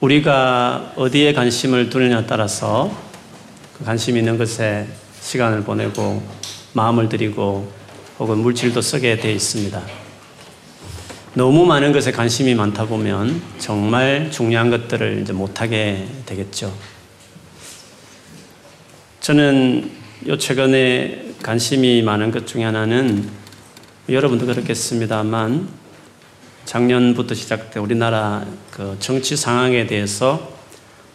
우리가 어디에 관심을 두느냐에 따라서 그 관심 있는 것에 시간을 보내고 마음을 들이고 혹은 물질도 쓰게 돼 있습니다. 너무 많은 것에 관심이 많다 보면 정말 중요한 것들을 이제 못하게 되겠죠. 저는 요 최근에 관심이 많은 것 중에 하나는 여러분도 그렇겠습니다만 작년부터 시작된 우리나라 그 정치 상황에 대해서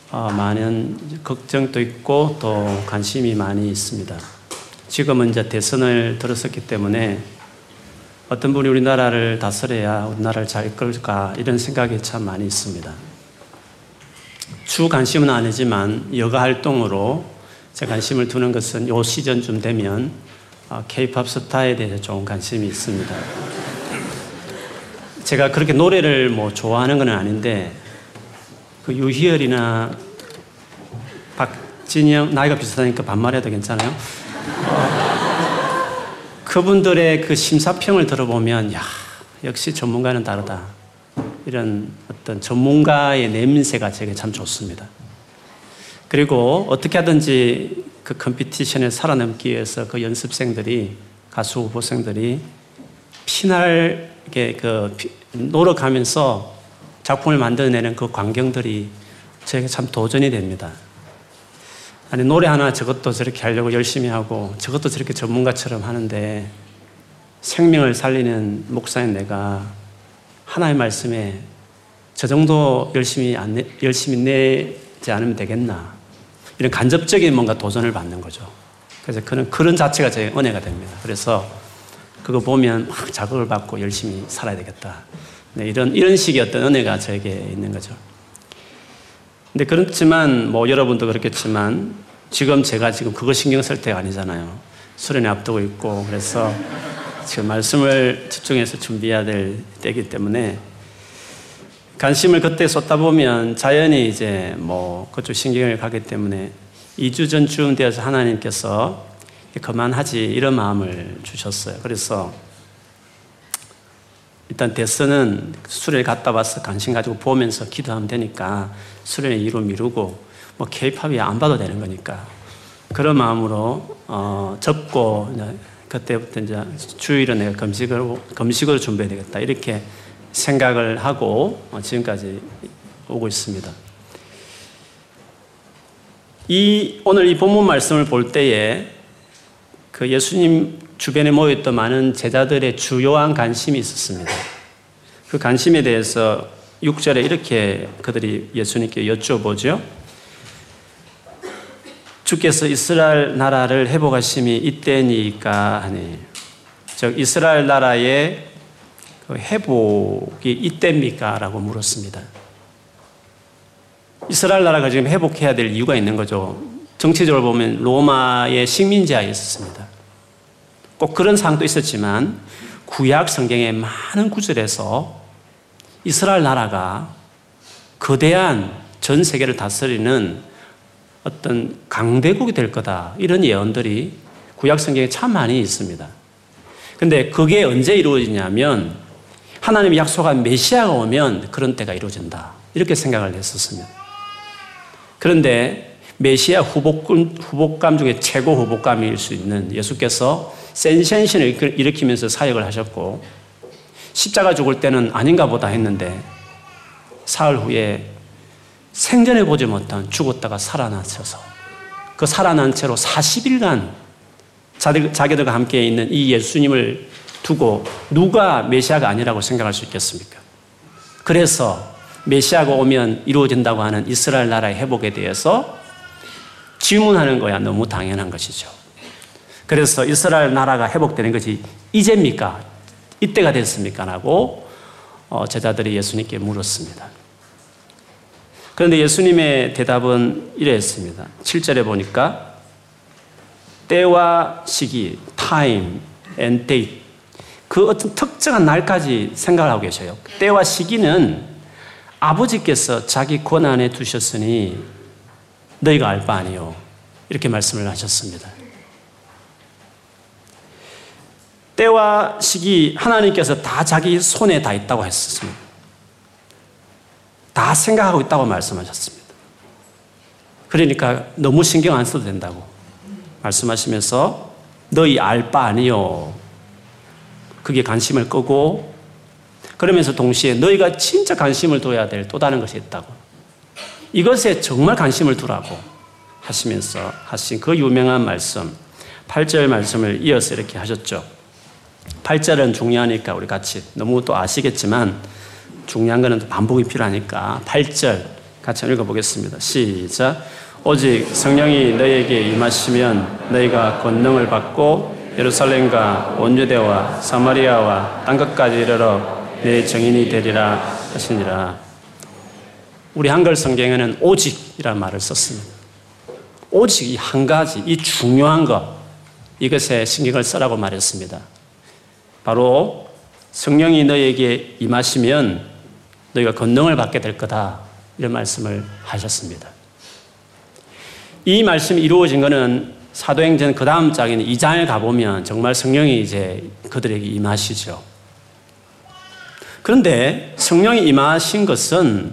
어, 많은 걱정도 있고 또 관심이 많이 있습니다. 지금은 이제 대선을 들었었기 때문에 어떤 분이 우리나라를 다스려야 우리나라를 잘 이끌까 이런 생각이 참 많이 있습니다. 주 관심은 아니지만 여가 활동으로 제 관심을 두는 것은 요 시즌쯤 되면 케이팝 어, 스타에 대해서 좀 관심이 있습니다. 제가 그렇게 노래를 뭐 좋아하는 건 아닌데 그 유희열이나 박진영 나이가 비슷하니까 반말해도 괜찮아요? 어, 그분들의 그 심사평을 들어보면 야 역시 전문가는 다르다 이런 어떤 전문가의 냄새가 제게 참 좋습니다. 그리고 어떻게 하든지 그 컴피티션에 살아남기 위해서 그 연습생들이 가수 후보생들이 피날게 그 노력하면서 작품을 만들어내는 그 광경들이 저에게 참 도전이 됩니다. 아니, 노래 하나 저것도 저렇게 하려고 열심히 하고 저것도 저렇게 전문가처럼 하는데 생명을 살리는 목사인 내가 하나의 말씀에 저 정도 열심히 안 내, 열심히 내지 않으면 되겠나. 이런 간접적인 뭔가 도전을 받는 거죠. 그래서 그런, 그런 자체가 제 은혜가 됩니다. 그래서 그거 보면 막 자극을 받고 열심히 살아야 되겠다. 네, 이런, 이런 식의 어떤 은혜가 저에게 있는 거죠. 근데 그렇지만 뭐 여러분도 그렇겠지만 지금 제가 지금 그거 신경 쓸 때가 아니잖아요. 수련회 앞두고 있고 그래서 지금 말씀을 집중해서 준비해야 될 때이기 때문에 관심을 그때 쏟다 보면 자연히 이제 뭐 그쪽 신경을 가기 때문에 2주 전쯤 되어서 하나님께서 그만하지 이런 마음을 주셨어요. 그래서 일단 대선은 수련회 갔다 와서 관심 가지고 보면서 기도하면 되니까 수련회 이루 미루고 뭐 케이팝이 안 봐도 되는 거니까 그런 마음으로 어, 접고 그때부터 이제 주일은 내가 금식을 금식으로 준비해야 되겠다 이렇게 생각을 하고 어, 지금까지 오고 있습니다. 이 오늘 이 본문 말씀을 볼 때에 그 예수님 주변에 모였던 많은 제자들의 주요한 관심이 있었습니다. 그 관심에 대해서 6절에 이렇게 그들이 예수님께 여쭤보죠. 주께서 이스라엘 나라를 회복하심이 이때니까 하니. 즉, 이스라엘 나라의 그 회복이 이때입니까? 라고 물었습니다. 이스라엘 나라가 지금 회복해야 될 이유가 있는 거죠. 정치적으로 보면 로마의 식민지하에 있었습니다. 꼭 그런 상황도 있었지만 구약 성경의 많은 구절에서 이스라엘 나라가 거대한 전 세계를 다스리는 어떤 강대국이 될 거다. 이런 예언들이 구약 성경에 참 많이 있습니다. 근데 그게 언제 이루어지냐면 하나님이 약속한 메시아가 오면 그런 때가 이루어진다. 이렇게 생각을 했었습니다. 그런데 메시아 후복감, 중에 최고 후복감일 수 있는 예수께서 센센션을 일으키면서 사역을 하셨고 십자가 죽을 때는 아닌가 보다 했는데 사흘 후에 생전에 보지 못한 죽었다가 살아나셔서 그 살아난 채로 40일간 자기들과 함께 있는 이 예수님을 두고 누가 메시아가 아니라고 생각할 수 있겠습니까? 그래서 메시아가 오면 이루어진다고 하는 이스라엘 나라의 회복에 대해서 질문하는 거야 너무 당연한 것이죠. 그래서 이스라엘 나라가 회복되는 것이 이제입니까? 이때가 됐습니까? 라고 어, 제자들이 예수님께 물었습니다. 그런데 예수님의 대답은 이랬습니다. 7절에 보니까 때와 시기, time and date 그 어떤 특정한 날까지 생각을 하고 계셔요. 때와 시기는 아버지께서 자기 권한에 두셨으니 너희가 알 바 아니요. 이렇게 말씀을 하셨습니다. 때와 시기 하나님께서 다 자기 손에 다 있다고 했습니다. 다 생각하고 있다고 말씀하셨습니다. 그러니까 너무 신경 안 써도 된다고 말씀하시면서 너희 알 바 아니요. 그게 관심을 끄고 그러면서 동시에 너희가 진짜 관심을 둬야 될 또 다른 것이 있다고. 이것에 정말 관심을 두라고 하시면서 하신 그 유명한 말씀, 8절 말씀을 이어서 이렇게 하셨죠. 8절은 중요하니까 우리 같이 너무 또 아시겠지만 중요한 것은 반복이 필요하니까 8절 같이 읽어보겠습니다. 시작. 오직 성령이 너에게 임하시면 너희가 권능을 받고 예루살렘과 온유대와 사마리아와 땅 끝까지 이르러 내 정인이 되리라 하시니라. 우리 한글 성경에는 오직이라는 말을 썼습니다. 오직 이 한 가지, 이 중요한 것, 이것에 신경을 쓰라고 말했습니다. 바로 성령이 너에게 임하시면 너희가 권능을 받게 될 거다. 이런 말씀을 하셨습니다. 이 말씀이 이루어진 것은 사도행전 그 다음 장인 2장에 가보면 정말 성령이 이제 그들에게 임하시죠. 그런데 성령이 임하신 것은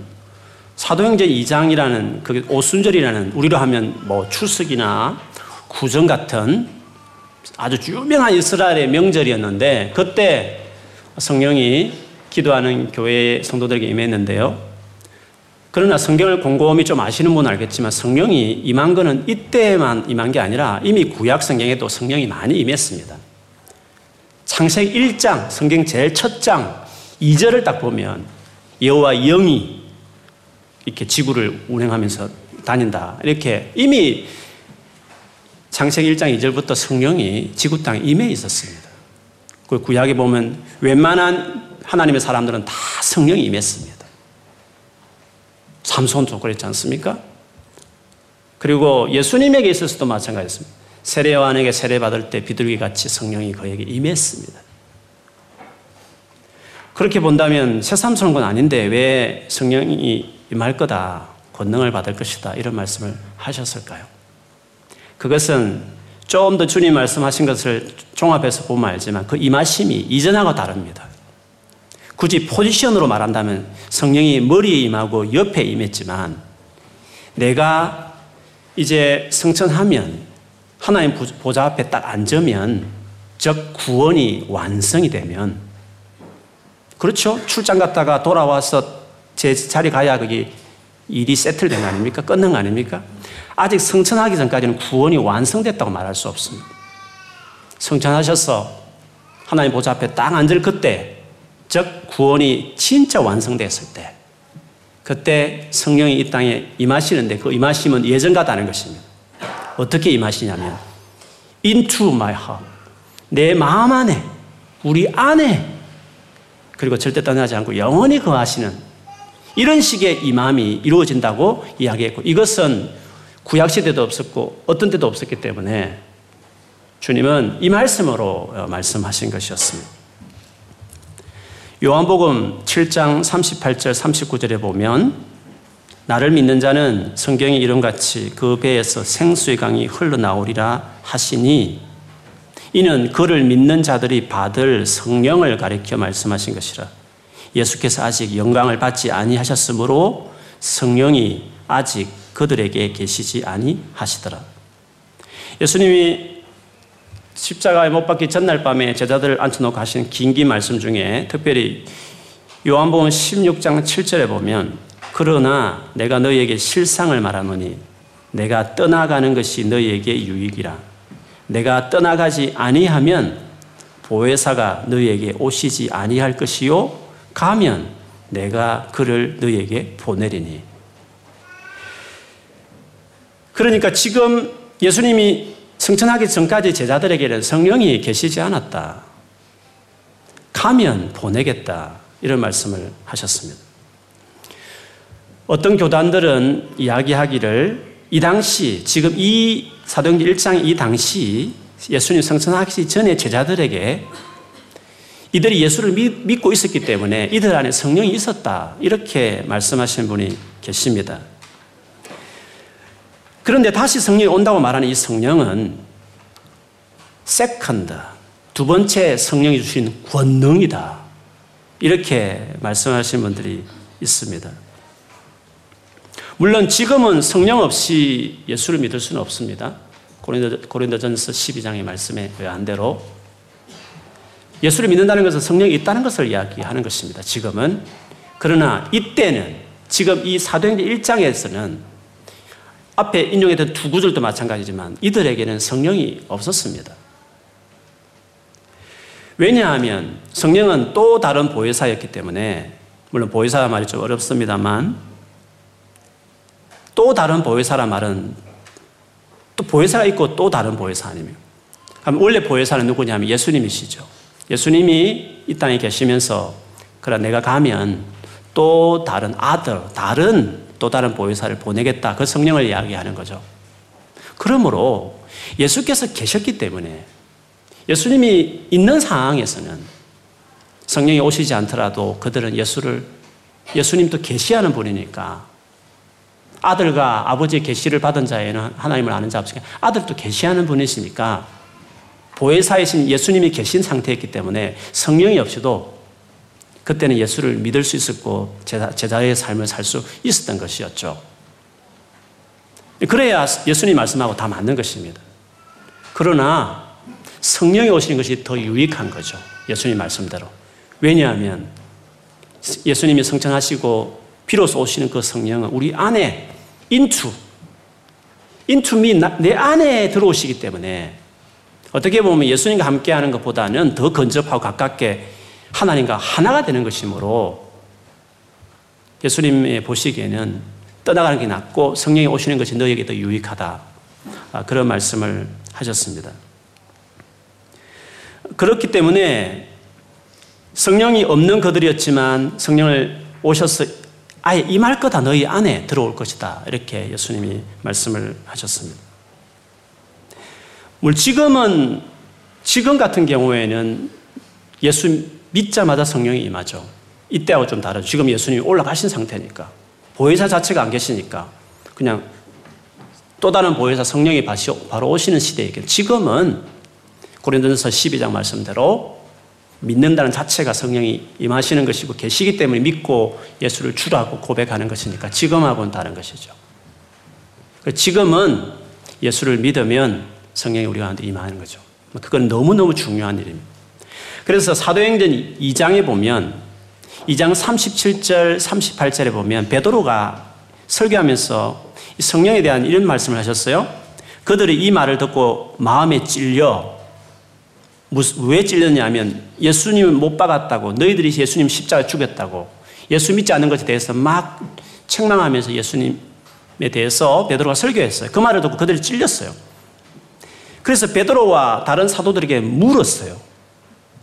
사도행전 2장이라는 그 오순절이라는 우리로 하면 뭐 추석이나 구정 같은 아주 유명한 이스라엘의 명절이었는데 그때 성령이 기도하는 교회 성도들에게 임했는데요. 그러나 성경을 곰곰이 좀 아시는 분은 알겠지만 성령이 임한 것은 이때만 임한 게 아니라 이미 구약 성경에도 성령이 많이 임했습니다. 창세기 1장, 성경 제일 첫 장, 2절을 딱 보면 여호와 영이 이렇게 지구를 운행하면서 다닌다. 이렇게 이미 창세기 1장 2절부터 성령이 지구 땅에 임해 있었습니다. 그 구약에 보면 웬만한 하나님의 사람들은 다 성령이 임했습니다. 삼손도 그랬지 않습니까? 그리고 예수님에게 있어서도 마찬가지였습니다. 세례요한에게 세례받을 때 비둘기 같이 성령이 그에게 임했습니다. 그렇게 본다면 새삼스러운 건 아닌데 왜 성령이 임할 거다, 권능을 받을 것이다 이런 말씀을 하셨을까요? 그것은 좀 더 주님 말씀하신 것을 종합해서 보면 알지만 그 임하심이 이전하고 다릅니다. 굳이 포지션으로 말한다면 성령이 머리에 임하고 옆에 임했지만 내가 이제 성천하면 하나님 보좌 앞에 딱 앉으면 즉 구원이 완성이 되면 그렇죠. 출장 갔다가 돌아와서 제 자리 가야 그게 일이 세틀된 거 아닙니까? 끝난 거 아닙니까? 아직 성천하기 전까지는 구원이 완성됐다고 말할 수 없습니다. 성천하셔서 하나님 보좌 앞에 딱 앉을 그때 즉 구원이 진짜 완성됐을 때 그때 성령이 이 땅에 임하시는데 그 임하심은 예전 같다는 것입니다. 어떻게 임하시냐면 into my heart 내 마음 안에 우리 안에 그리고 절대 떠나지 않고 영원히 거하시는 이런 식의 임함이 이루어진다고 이야기했고 이것은 구약 시대도 없었고 어떤 때도 없었기 때문에 주님은 이 말씀으로 어, 말씀하신 것이었습니다. 요한복음 7장 38절 39절에 보면 나를 믿는 자는 성경에 이름같이 그 배에서 생수의 강이 흘러나오리라 하시니 이는 그를 믿는 자들이 받을 성령을 가리켜 말씀하신 것이라. 예수께서 아직 영광을 받지 아니하셨으므로 성령이 아직 그들에게 계시지 아니하시더라. 예수님이 십자가에 못 박기 전날 밤에 제자들을 앉혀놓고 하신 긴긴 말씀 중에 특별히 요한복음 16장 7절에 보면 그러나 내가 너희에게 실상을 말하노니 내가 떠나가는 것이 너희에게 유익이라. 내가 떠나가지 아니하면 보혜사가 너희에게 오시지 아니할 것이요. 가면 내가 그를 너희에게 보내리니 그러니까 지금 예수님이 성천하기 전까지 제자들에게는 성령이 계시지 않았다. 가면 보내겠다. 이런 말씀을 하셨습니다. 어떤 교단들은 이야기하기를 이 당시, 지금 이 사도행전 1장 이 당시 예수님 성천하기 전에 제자들에게 이들이 예수를 믿고 있었기 때문에 이들 안에 성령이 있었다. 이렇게 말씀하시는 분이 계십니다. 그런데 다시 성령이 온다고 말하는 이 성령은 second, 두 번째 성령이 주신 권능이다. 이렇게 말씀하시는 분들이 있습니다. 물론 지금은 성령 없이 예수를 믿을 수는 없습니다. 고린도, 고린도전서 12장의 말씀에 의한 대로 예수를 믿는다는 것은 성령이 있다는 것을 이야기하는 것입니다. 지금은. 그러나 이때는 지금 이 사도행전 1장에서는 앞에 인용했던 두 구절도 마찬가지지만 이들에게는 성령이 없었습니다. 왜냐하면 성령은 또 다른 보혜사였기 때문에 물론 보혜사 말이 좀 어렵습니다만 또 다른 보혜사란 말은 또 보혜사가 있고 또 다른 보혜사 아니면 그럼 원래 보혜사는 누구냐면 예수님이시죠. 예수님이 이 땅에 계시면서 그래 내가 가면 또 다른 아들, 다른 또 다른 보혜사를 보내겠다. 그 성령을 이야기하는 거죠. 그러므로 예수께서 계셨기 때문에 예수님이 있는 상황에서는 성령이 오시지 않더라도 그들은 예수를 예수님도 계시하는 분이니까 아들과 아버지의 계시를 받은 자에는 하나님을 아는 자 없으니까 아들도 계시하는 분이시니까 보혜사이신 예수님이 계신 상태였기 때문에 성령이 없이도 그때는 예수를 믿을 수 있었고 제자, 의 삶을 살 수 있었던 것이었죠. 그래야 예수님 말씀하고 다 맞는 것입니다. 그러나 성령이 오시는 것이 더 유익한 거죠. 예수님 말씀대로. 왜냐하면 예수님이 성천하시고 비로소 오시는 그 성령은 우리 안에 인투, 인투미 내 안에 들어오시기 때문에 어떻게 보면 예수님과 함께 하는 것보다는 더 근접하고 가깝게 하나님과 하나가 되는 것이므로 예수님이 보시기에는 떠나가는 게 낫고 성령이 오시는 것이 너에게 더 유익하다. 아, 그런 말씀을 하셨습니다. 그렇기 때문에 성령이 없는 그들이었지만 성령을 오셔서 아예 임할 거다 너희 안에 들어올 것이다. 이렇게 예수님이 말씀을 하셨습니다. 물 지금은 지금 같은 경우에는 예수 믿자마자 성령이 임하죠. 이때하고 좀 다르죠. 지금 예수님이 올라가신 상태니까. 보혜사 자체가 안 계시니까 그냥 또 다른 보혜사 성령이 바로 오시는 시대이기 지금은 고린도전서 12장 말씀대로 믿는다는 자체가 성령이 임하시는 것이고 계시기 때문에 믿고 예수를 주라고 고백하는 것이니까 지금하고는 다른 것이죠. 지금은 예수를 믿으면 성령이 우리 가운데 임하는 거죠. 그건 너무너무 중요한 일입니다. 그래서 사도행전 2장에 보면 2장 37절, 38절에 보면 베드로가 설교하면서 성령에 대한 이런 말씀을 하셨어요. 그들이 이 말을 듣고 마음에 찔려 왜 찔렸냐면 예수님을 못 박았다고 너희들이 예수님 십자가 죽였다고 예수 믿지 않는 것에 대해서 막 책망하면서 예수님에 대해서 베드로가 설교했어요. 그 말을 듣고 그들이 찔렸어요. 그래서 베드로와 다른 사도들에게 물었어요.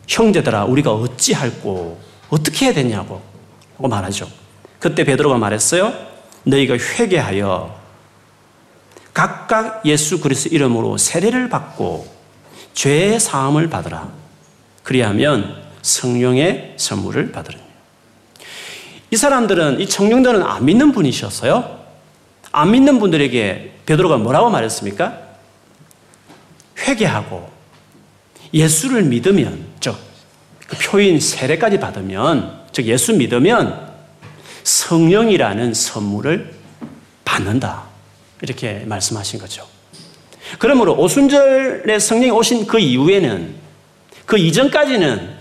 형제들아 우리가 어찌할꼬 어떻게 해야 되냐고 하고 말하죠. 그때 베드로가 말했어요. 너희가 회개하여 각각 예수 그리스도 이름으로 세례를 받고 죄의 사함을 받으라. 그리하면 성령의 선물을 받으리니. 이 사람들은 이 청년들은 안 믿는 분이셨어요. 안 믿는 분들에게 베드로가 뭐라고 말했습니까? 회개하고 예수를 믿으면 즉 그 표인 세례까지 받으면 즉 예수 믿으면 성령이라는 선물을 받는다. 이렇게 말씀하신 거죠. 그러므로 오순절에 성령이 오신 그 이후에는 그 이전까지는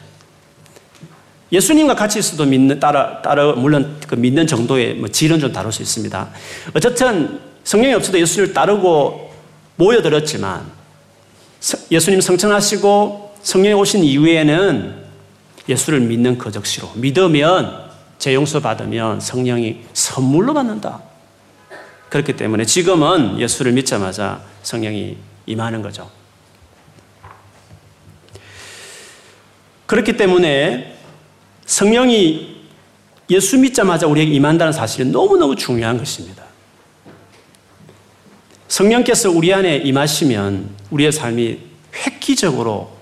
예수님과 같이 있어도 믿는 따라 따라 물론 그 믿는 정도의 뭐 질은 좀 다를 수 있습니다. 어쨌든 성령이 없어도 예수를 따르고 모여들었지만 예수님 성천하시고 성령이 오신 이후에는 예수를 믿는 거적시로 믿으면 재용서 받으면 성령이 선물로 받는다. 그렇기 때문에 지금은 예수를 믿자마자 성령이 임하는 거죠. 그렇기 때문에 성령이 예수 믿자마자 우리에게 임한다는 사실은 너무너무 중요한 것입니다. 성령께서 우리 안에 임하시면 우리의 삶이 획기적으로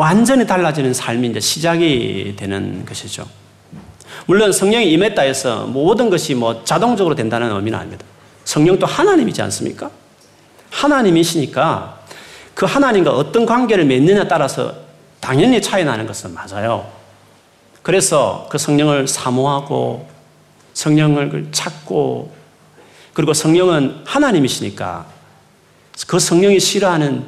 완전히 달라지는 삶이 이제 시작이 되는 것이죠. 물론 성령이 임했다 해서 모든 것이 뭐 자동적으로 된다는 의미는 아닙니다. 성령도 하나님이지 않습니까? 하나님이시니까 그 하나님과 어떤 관계를 맺느냐에 따라서 당연히 차이 나는 것은 맞아요. 그래서 그 성령을 사모하고 성령을 찾고 그리고 성령은 하나님이시니까 그 성령이 싫어하는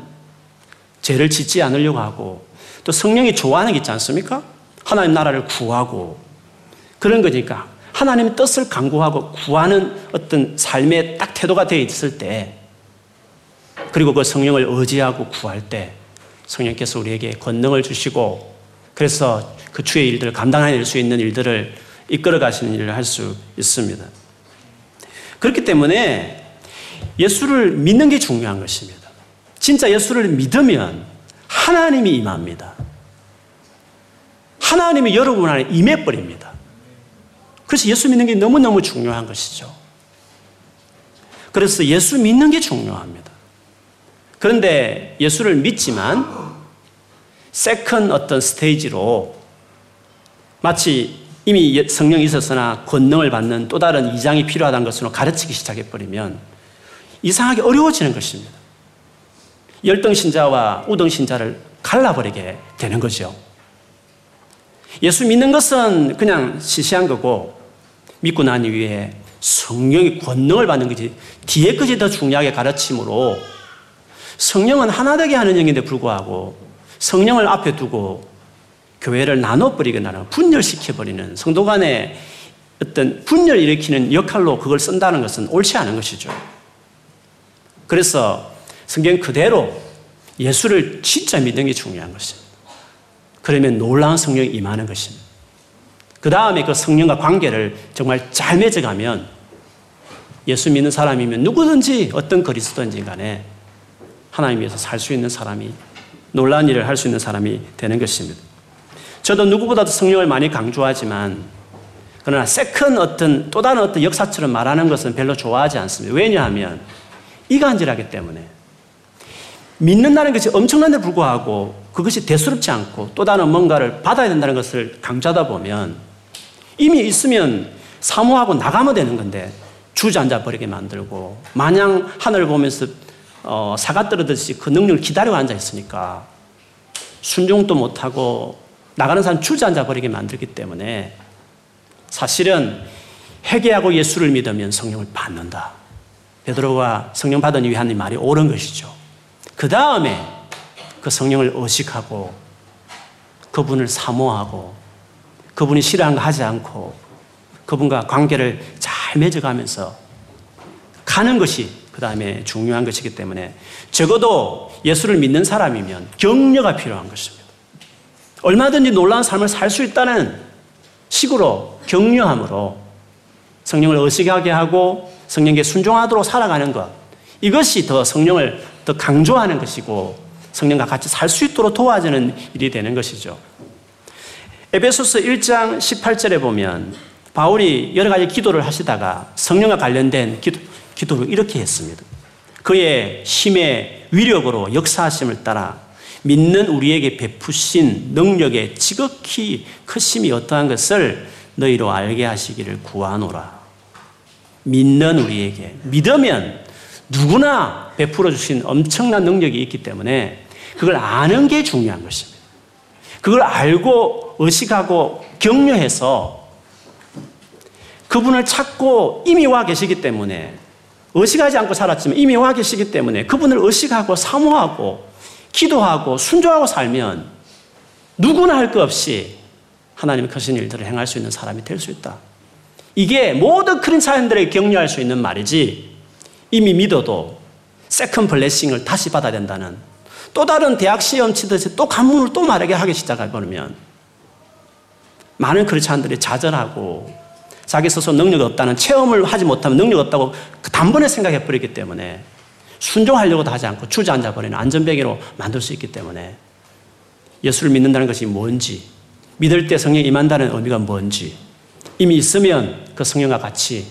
죄를 짓지 않으려고 하고 또 성령이 좋아하는 게 있지 않습니까? 하나님 나라를 구하고 그런 거니까 하나님의 뜻을 강구하고 구하는 어떤 삶의 딱 태도가 되어 있을 때 그리고 그 성령을 의지하고 구할 때 성령께서 우리에게 권능을 주시고 그래서 그 주의 일들을 감당해낼 수 있는 일들을 이끌어 가시는 일을 할 수 있습니다. 그렇기 때문에 예수를 믿는 게 중요한 것입니다. 진짜 예수를 믿으면 하나님이 임합니다. 하나님이 여러분 안에 임해버립니다. 그래서 예수 믿는 게 너무너무 중요한 것이죠. 그래서 예수 믿는 게 중요합니다. 그런데 예수를 믿지만 second 어떤 스테이지로 마치 이미 성령이 있었으나 권능을 받는 또 다른 이장이 필요하다는 것으로 가르치기 시작해버리면 이상하게 어려워지는 것입니다. 열등 신자와 우등 신자를 갈라버리게 되는 거죠. 예수 믿는 것은 그냥 시시한 거고 믿고 난 이후에 성령의 권능을 받는 것이 뒤에 것이 더 중요하게 가르침으로 성령은 하나 되게 하는 영인데 불구하고 성령을 앞에 두고 교회를 나눠버리거나 분열시켜버리는 성도 간에 어떤 분열 일으키는 역할로 그걸 쓴다는 것은 옳지 않은 것이죠. 그래서 성경 그대로 예수를 진짜 믿는 게 중요한 것입니다. 그러면 놀라운 성령이 임하는 것입니다. 그 다음에 그 성령과 관계를 정말 잘 맺어가면 예수 믿는 사람이면 누구든지 어떤 그리스도인지 간에 하나님 위해서 살 수 있는 사람이 놀라운 일을 할 수 있는 사람이 되는 것입니다. 저도 누구보다도 성령을 많이 강조하지만 그러나 second 어떤 또 다른 어떤 역사처럼 말하는 것은 별로 좋아하지 않습니다. 왜냐하면 이간질하기 때문에 믿는다는 것이 엄청난데 불구하고 그것이 대수롭지 않고 또 다른 뭔가를 받아야 된다는 것을 강조하다 보면 이미 있으면 사모하고 나가면 되는 건데 주저앉아 버리게 만들고 마냥 하늘을 보면서 어, 사가 떨어듯이 그 능력을 기다리고 앉아 있으니까 순종도 못하고 나가는 사람 주저앉아 버리게 만들기 때문에 사실은 회개하고 예수를 믿으면 성령을 받는다. 베드로가 성령 받은 이후에 하는 말이 옳은 것이죠. 그 다음에 그 성령을 의식하고 그분을 사모하고 그분이 싫어하는 거 하지 않고 그분과 관계를 잘 맺어가면서 가는 것이 그 다음에 중요한 것이기 때문에 적어도 예수를 믿는 사람이면 격려가 필요한 것입니다. 얼마든지 놀라운 삶을 살 수 있다는 식으로 격려함으로 성령을 의식하게 하고 성령께 순종하도록 살아가는 것. 이것이 더 성령을 더 강조하는 것이고 성령과 같이 살 수 있도록 도와주는 일이 되는 것이죠. 에베소서 1장 18절에 보면 바울이 여러 가지 기도를 하시다가 성령과 관련된 기도, 기도를 이렇게 했습니다. 그의 힘의 위력으로 역사하심을 따라 믿는 우리에게 베푸신 능력의 지극히 크심이 어떠한 것을 너희로 알게 하시기를 구하노라. 믿는 우리에게 믿으면 누구나 베풀어 주신 엄청난 능력이 있기 때문에 그걸 아는 게 중요한 것입니다. 그걸 알고 의식하고 격려해서 그분을 찾고 이미 와 계시기 때문에 의식하지 않고 살았지만 이미 와 계시기 때문에 그분을 의식하고 사모하고 기도하고 순종하고 살면 누구나 할 것 없이 하나님의 크신 일들을 행할 수 있는 사람이 될 수 있다. 이게 모든 크린사인들에게 격려할 수 있는 말이지 이미 믿어도 second blessing을 다시 받아야 된다는. 또 다른 대학 시험 치듯이 또 관문을 또 말하게 하기 시작해버리면 많은 크리스찬들이 좌절하고 자기 스스로 능력이 없다는 체험을 하지 못하면 능력 없다고 그 단번에 생각해 버리기 때문에 순종하려고도 하지 않고 주저앉아 버리는 앉은뱅이로 만들 수 있기 때문에 예수를 믿는다는 것이 뭔지 믿을 때 성령이 임한다는 의미가 뭔지 이미 있으면 그 성령과 같이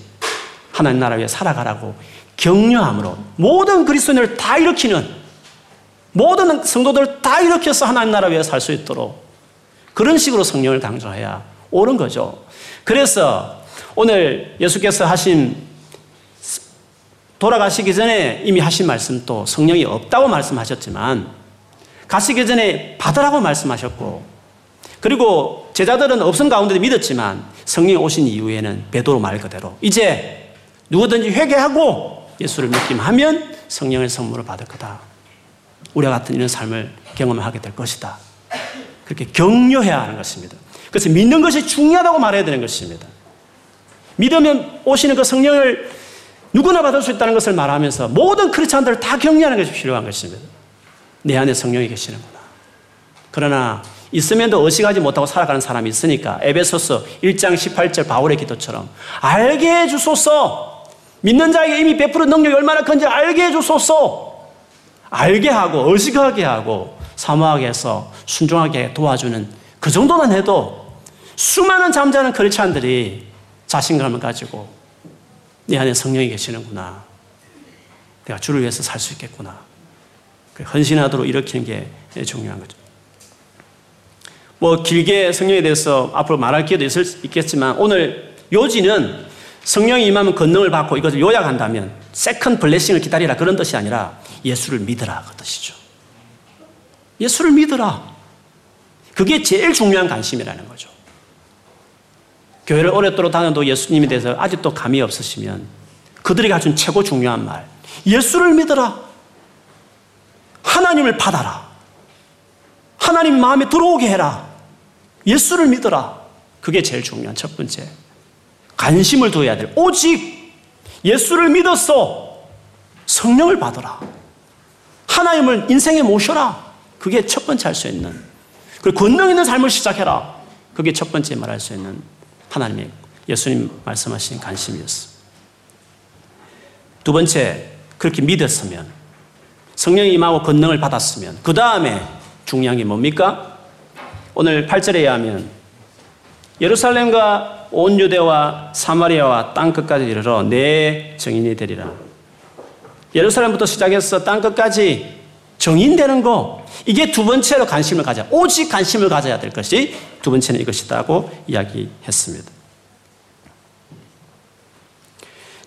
하나님 나라 위에 살아가라고 격려함으로 모든 그리스도인을 다 일으키는 모든 성도들을 다 일으켜서 하나님 나라 위에 살수 있도록 그런 식으로 성령을 강조해야 옳은 거죠. 그래서 오늘 예수께서 하신 돌아가시기 전에 이미 하신 말씀도 성령이 없다고 말씀하셨지만 가시기 전에 받으라고 말씀하셨고 그리고 제자들은 없은 가운데 믿었지만 성령이 오신 이후에는 베드로 말 그대로 이제 누구든지 회개하고 예수를 믿기만 성령의 선물을 받을 거다. 우리와 같은 이런 삶을 경험하게 될 것이다. 그렇게 격려해야 하는 것입니다. 그래서 믿는 것이 중요하다고 말해야 되는 것입니다. 믿으면 오시는 그 성령을 누구나 받을 수 있다는 것을 말하면서 모든 크리스찬들을 다 격려하는 것이 필요한 것입니다. 내 안에 성령이 계시는구나. 그러나 있으면도 의식하지 못하고 살아가는 사람이 있으니까 에베소서 1장 18절 바울의 기도처럼 알게 해주소서 믿는 자에게 이미 베푸는 능력이 얼마나 큰지 알게 해주소서 알게 하고 의식하게 하고 사모하게 해서 순종하게 도와주는 그 정도만 해도 수많은 잠자는 크리스찬들이 자신감을 가지고 내 안에 성령이 계시는구나. 내가 주를 위해서 살 수 있겠구나. 그 헌신하도록 일으키는 게 중요한 거죠. 뭐 길게 성령에 대해서 앞으로 말할 기회도 있을 있겠지만 오늘 요지는 성령이 임하면 권능을 받고 이것을 요약한다면 second blessing을 기다리라 그런 뜻이 아니라 예수를 믿으라 그 뜻이죠. 예수를 믿으라. 그게 제일 중요한 관심이라는 거죠. 교회를 오랫도록 다녀도 예수님에 대해서 아직도 감이 없으시면 그들이 가진 최고 중요한 말. 예수를 믿어라. 하나님을 받아라. 하나님 마음에 들어오게 해라. 예수를 믿어라. 그게 제일 중요한 첫 번째. 관심을 둬야 될. 오직 예수를 믿었어. 성령을 받아라. 하나님을 인생에 모셔라. 그게 첫 번째 할 수 있는. 그리고 권능 있는 삶을 시작해라. 그게 첫 번째 말할 수 있는 하나님의 예수님 말씀하신 관심이었어. 두 번째, 그렇게 믿었으면, 성령이 임하고 권능을 받았으면, 그 다음에 중요한 게 뭡니까? 오늘 8절에 의하면, 예루살렘과 온 유대와 사마리아와 땅 끝까지 이르러 내 정인이 되리라. 예루살렘부터 시작해서 땅 끝까지 정인되는 거, 이게 두 번째로 관심을 가져. 오직 관심을 가져야 될 것이 두 번째는 이것이다고 이야기했습니다.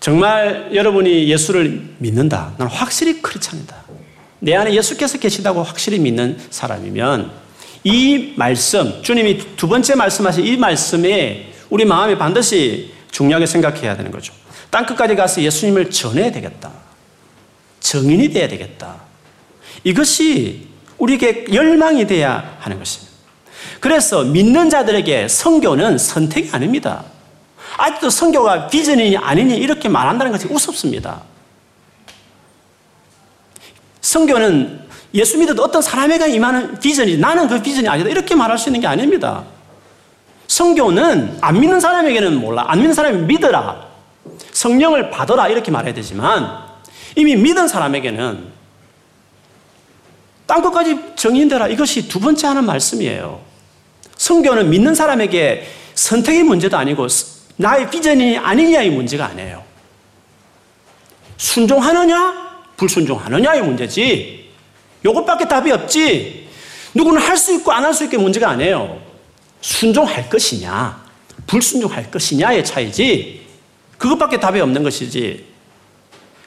정말 여러분이 예수를 믿는다. 나는 확실히 크리스찬이다. 내 안에 예수께서 계시다고 확실히 믿는 사람이면 이 말씀, 주님이 두 번째 말씀하신 이 말씀에 우리 마음에 반드시 중요하게 생각해야 되는 거죠. 땅 끝까지 가서 예수님을 전해야 되겠다. 정인이 돼야 되겠다. 이것이 우리에게 열망이 돼야 하는 것입니다. 그래서 믿는 자들에게 성교는 선택이 아닙니다. 아직도 성교가 비전이 아니니 이렇게 말한다는 것이 우습습니다. 성교는 예수 믿어도 어떤 사람에게 임하는 비전이 나는 그 비전이 아니다 이렇게 말할 수 있는 게 아닙니다. 성교는 안 믿는 사람에게는 몰라 안 믿는 사람이 믿어라 성령을 받아라 이렇게 말해야 되지만 이미 믿은 사람에게는 땅 끝까지 정인되라. 이것이 두 번째 하는 말씀이에요. 성교는 믿는 사람에게 선택의 문제도 아니고 나의 비전이 아니냐의 문제가 아니에요. 순종하느냐, 불순종하느냐의 문제지. 이것밖에 답이 없지. 누구는 할 수 있고 안 할 수 있게 문제가 아니에요. 순종할 것이냐, 불순종할 것이냐의 차이지. 그것밖에 답이 없는 것이지.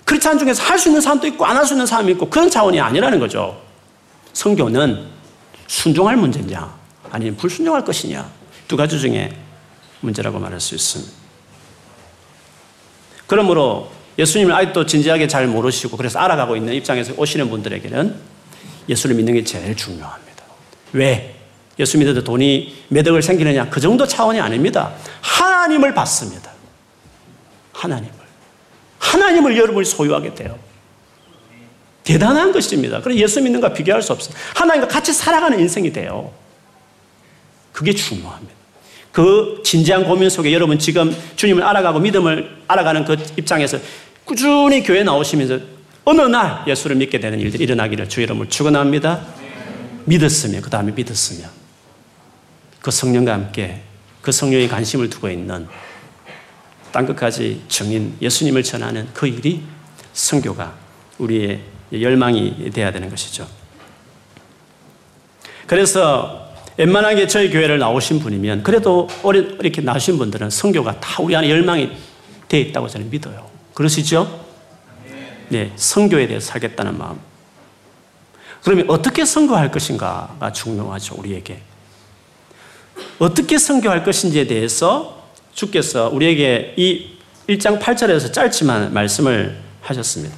크리스찬 중에서 할 수 있는 사람도 있고 안 할 수 있는 사람이 있고 그런 차원이 아니라는 거죠. 성교는 순종할 문제냐, 아니면 불순종할 것이냐, 두 가지 중에 문제라고 말할 수 있습니다. 그러므로 예수님을 아직도 진지하게 잘 모르시고 그래서 알아가고 있는 입장에서 오시는 분들에게는 예수를 믿는 게 제일 중요합니다. 왜? 예수 믿어도 돈이 매덕을 생기느냐? 그 정도 차원이 아닙니다. 하나님을 받습니다. 하나님을. 하나님을 여러분이 소유하게 돼요. 대단한 것입니다. 그래서 예수 믿는 것 비교할 수 없어요. 하나님과 같이 살아가는 인생이 돼요. 그게 중요합니다. 그 진지한 고민 속에 여러분 지금 주님을 알아가고 믿음을 알아가는 그 입장에서 꾸준히 교회 나오시면서 어느 날 예수를 믿게 되는 일들이 일어나기를 주 이름을 축원합니다. 믿었으면 그 다음에 믿었으면 그 성령과 함께 그 성령의 관심을 두고 있는 땅 끝까지 정인 예수님을 전하는 그 일이 성교가 우리의 열망이 돼야 되는 것이죠. 그래서 웬만하게 저희 교회를 나오신 분이면 그래도 이렇게 나오신 분들은 성교가 다 우리 안에 열망이 되어 있다고 저는 믿어요. 그러시죠? 네, 성교에 대해 살겠다는 마음. 그러면 어떻게 선교할 것인가가 중요하죠, 우리에게. 어떻게 선교할 것인지에 대해서 주께서 우리에게 이 1장 8절에서 짧지만 말씀을 하셨습니다.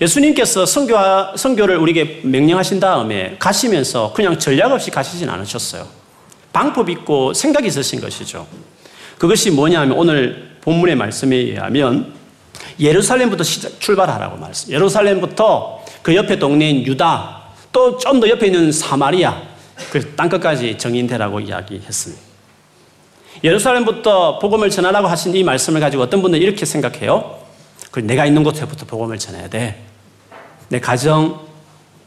예수님께서 성교와, 성교를 우리에게 명령하신 다음에 가시면서 그냥 전략 없이 가시진 않으셨어요. 방법 있고 생각이 있으신 것이죠. 그것이 뭐냐면 오늘 본문의 말씀에 의하면 예루살렘부터 시작, 출발하라고 말씀. 예루살렘부터 그 옆에 동네인 유다, 또 좀 더 옆에 있는 사마리아, 그 땅끝까지 정인되라고 이야기했습니다. 예루살렘부터 복음을 전하라고 하신 이 말씀을 가지고 어떤 분들은 이렇게 생각해요. 그 내가 있는 곳에부터 복음을 전해야 돼. 내 가정,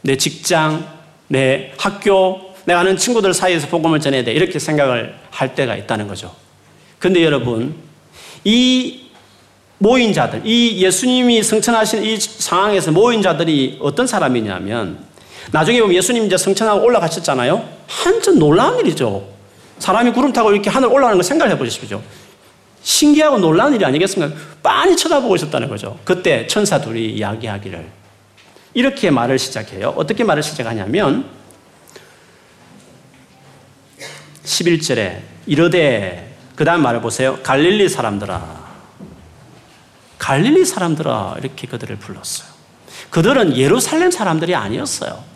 내 직장, 내 학교, 내가 아는 친구들 사이에서 복음을 전해야 돼. 이렇게 생각을 할 때가 있다는 거죠. 근데 여러분, 이 모인 자들, 이 예수님이 성천하신 이 상황에서 모인 자들이 어떤 사람이냐면, 나중에 보면 예수님 이제 성천하고 올라가셨잖아요? 한참 놀라운 일이죠. 사람이 구름 타고 이렇게 하늘 올라가는 거 생각해 보십시오. 신기하고 놀라운 일이 아니겠습니까? 빤히 쳐다보고 있었다는 거죠. 그때 천사 둘이 이야기하기를. 이렇게 말을 시작해요. 어떻게 말을 시작하냐면, 11절에 이르되, 그 다음 말을 보세요. 갈릴리 사람들아. 갈릴리 사람들아. 이렇게 그들을 불렀어요. 그들은 예루살렘 사람들이 아니었어요.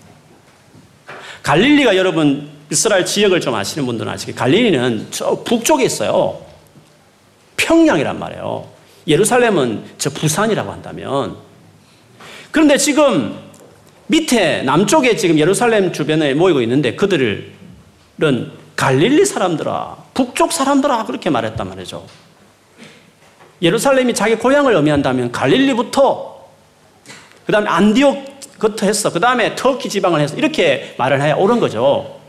갈릴리가 여러분 이스라엘 지역을 좀 아시는 분들은 아시겠 갈릴리는 저 북쪽에 있어요. 평양이란 말이에요. 예루살렘은 저 부산이라고 한다면. 그런데 지금 밑에 남쪽에 지금 예루살렘 주변에 모이고 있는데 그들은 갈릴리 사람들아, 북쪽 사람들아 그렇게 말했단 말이죠. 예루살렘이 자기 고향을 의미한다면 갈릴리부터 그 다음에 안디옥 부터 했어. 그 다음에 터키 지방을 해서 이렇게 말을 해야 옳은 거죠.